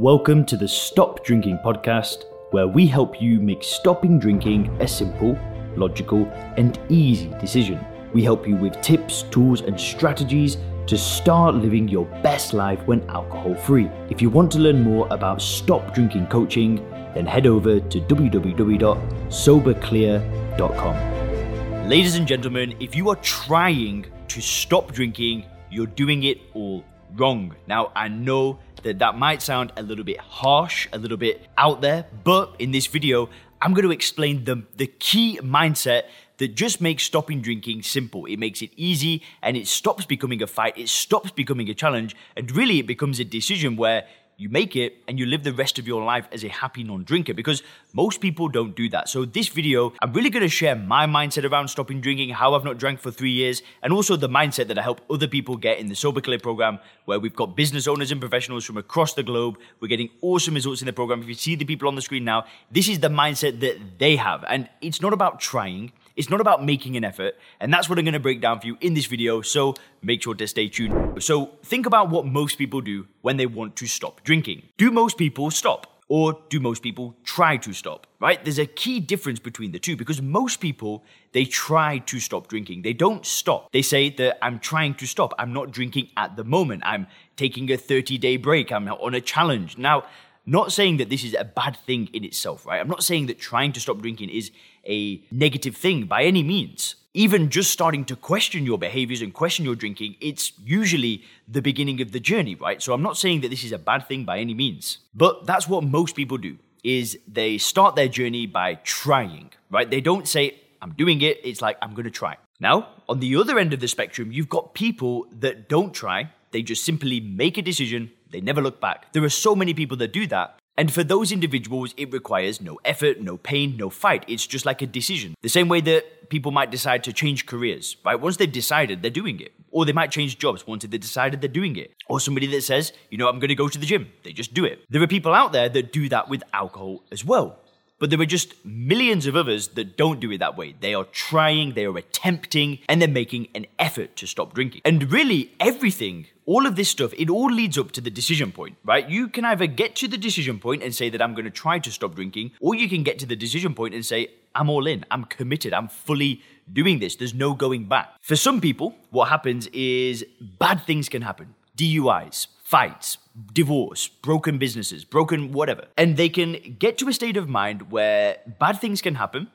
Welcome to the Stop Drinking podcast, where we help you make stopping drinking a simple, logical, and easy decision. We help you with tips, tools, and strategies to start living your best life when alcohol free. If you want to learn more about stop drinking coaching, then head over to www.soberclear.com. Ladies and gentlemen, if you are trying to stop drinking, you're doing it all wrong. Now, I know that that might sound a little bit harsh, a little bit out there, but in this video, I'm going to explain the, the key mindset that just makes stopping drinking simple. It makes it easy and it stops becoming a fight, it stops becoming a challenge, and really it becomes a decision where you make it and you live the rest of your life as a happy non-drinker because most people don't do that. So this video, I'm really to share my mindset around stopping drinking, how I've not drank for three years, and also the mindset that I help other people get in the Sober Clear program, where we've got business owners and professionals from across the globe. We're getting awesome results in the program. If you see the people on the screen now, this is the mindset that they have. And it's not about trying. It's not about making an effort, and that's what I'm gonna break down for you in this video, so make sure to stay tuned. So, think about what most people do when they want to stop drinking. Do most people stop? Or do most people try to stop? Right? There's a key difference between the two because most people, they try to stop drinking. They don't stop. They say that I'm trying to stop. I'm not drinking at the moment. I'm taking a 30 day break. I'm on a challenge. Now, not saying that this is a bad thing in itself, right? I'm not saying that trying to stop drinking is a negative thing by any means. Even just starting to question your behaviors and question your drinking, it's usually the beginning of the journey, right? So I'm not saying that this is a bad thing by any means. But that's what most people do is they start their journey by trying, right? They don't say I'm doing it, it's like I'm going to try. Now, on the other end of the spectrum, you've got people that don't try, they just simply make a decision, they never look back. There are so many people that do that. And for those individuals, it requires no effort, no pain, no fight. It's just like a decision. The same way that people might decide to change careers, right? Once they've decided, they're doing it. Or they might change jobs once they've decided they're doing it. Or somebody that says, you know, I'm going to go to the gym. They just do it. There are people out there that do that with alcohol as well. But there are just millions of others that don't do it that way. They are trying, they are attempting, and they're making an effort to stop drinking. And really, everything, all of this stuff, it all leads up to the decision point, right? You can either get to the decision point and say that I'm going to try to stop drinking, or you can get to the decision point and say, I'm all in, I'm committed, I'm fully doing this, there's no going back. For some people, what happens is bad things can happen DUIs, fights, divorce, broken businesses, broken whatever. And they can get to a state of mind where bad things can happen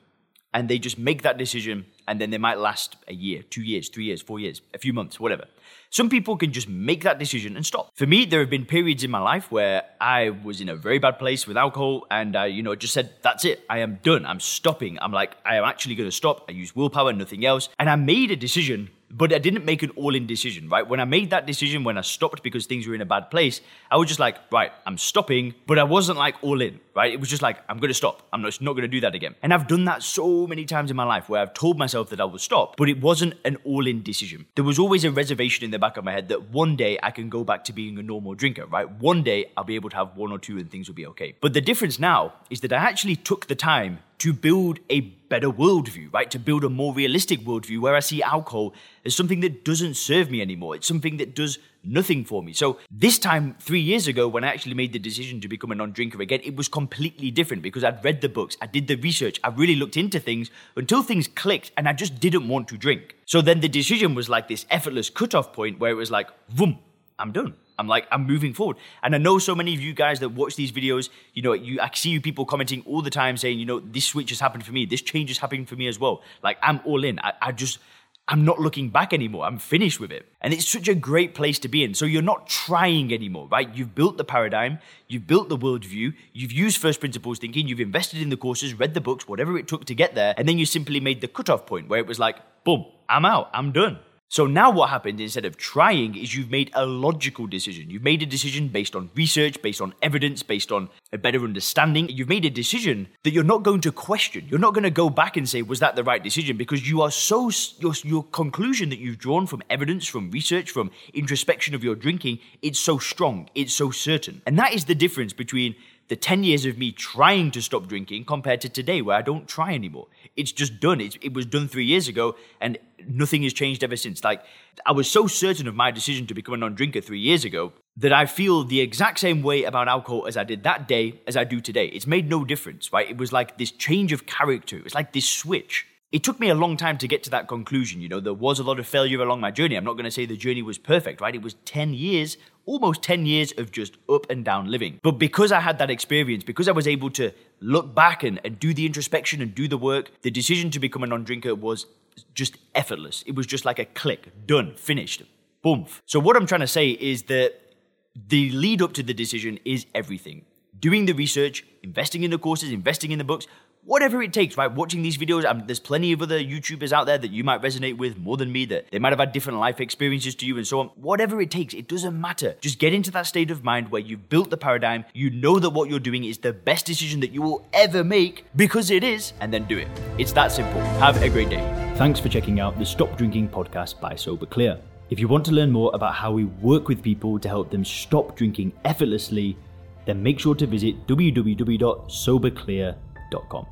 and they just make that decision and then they might last a year, two years, three years, four years, a few months, whatever. Some people can just make that decision and stop. For me, there have been periods in my life where I was in a very bad place with alcohol and I, you know, just said, that's it. I am done. I'm stopping. I'm like, I am actually going to stop. I use willpower, nothing else. And I made a decision but I didn't make an all in decision, right? When I made that decision, when I stopped because things were in a bad place, I was just like, right, I'm stopping, but I wasn't like all in, right? It was just like, I'm gonna stop. I'm not, not gonna do that again. And I've done that so many times in my life where I've told myself that I will stop, but it wasn't an all in decision. There was always a reservation in the back of my head that one day I can go back to being a normal drinker, right? One day I'll be able to have one or two and things will be okay. But the difference now is that I actually took the time to build a better worldview, right? To build a more realistic worldview where I see alcohol as something that doesn't serve me anymore. It's something that does nothing for me. So this time, three years ago, when I actually made the decision to become a non-drinker again, it was completely different because I'd read the books, I did the research, I really looked into things until things clicked and I just didn't want to drink. So then the decision was like this effortless cutoff point where it was like, boom, I'm done. I'm like, I'm moving forward. And I know so many of you guys that watch these videos, you know, you I see you people commenting all the time saying, you know, this switch has happened for me, this change is happening for me as well. Like I'm all in. I, I just I'm not looking back anymore. I'm finished with it. And it's such a great place to be in. So you're not trying anymore, right? You've built the paradigm, you've built the worldview, you've used first principles thinking, you've invested in the courses, read the books, whatever it took to get there. And then you simply made the cutoff point where it was like, boom, I'm out, I'm done. So now what happened instead of trying is you've made a logical decision. You've made a decision based on research, based on evidence, based on a better understanding. You've made a decision that you're not going to question. You're not going to go back and say, was that the right decision? Because you are so, your, your conclusion that you've drawn from evidence, from research, from introspection of your drinking, it's so strong, it's so certain. And that is the difference between the 10 years of me trying to stop drinking compared to today where I don't try anymore. It's just done. It's, it was done three years ago and nothing has changed ever since. Like, I was so certain of my decision to become a non drinker three years ago that I feel the exact same way about alcohol as I did that day as I do today. It's made no difference, right? It was like this change of character. It's like this switch it took me a long time to get to that conclusion. You know, there was a lot of failure along my journey. I'm not going to say the journey was perfect, right? It was 10 years, almost 10 years of just up and down living. But because I had that experience, because I was able to look back and, and do the introspection and do the work, the decision to become a non drinker was just effortless. It was just like a click, done, finished, boom. So, what I'm trying to say is that the lead up to the decision is everything. Doing the research, investing in the courses, investing in the books, whatever it takes, right? Watching these videos, um, there's plenty of other YouTubers out there that you might resonate with more than me, that they might have had different life experiences to you and so on. Whatever it takes, it doesn't matter. Just get into that state of mind where you've built the paradigm, you know that what you're doing is the best decision that you will ever make because it is, and then do it. It's that simple. Have a great day. Thanks for checking out the Stop Drinking podcast by Sober Clear. If you want to learn more about how we work with people to help them stop drinking effortlessly, then make sure to visit www.soberclear.com.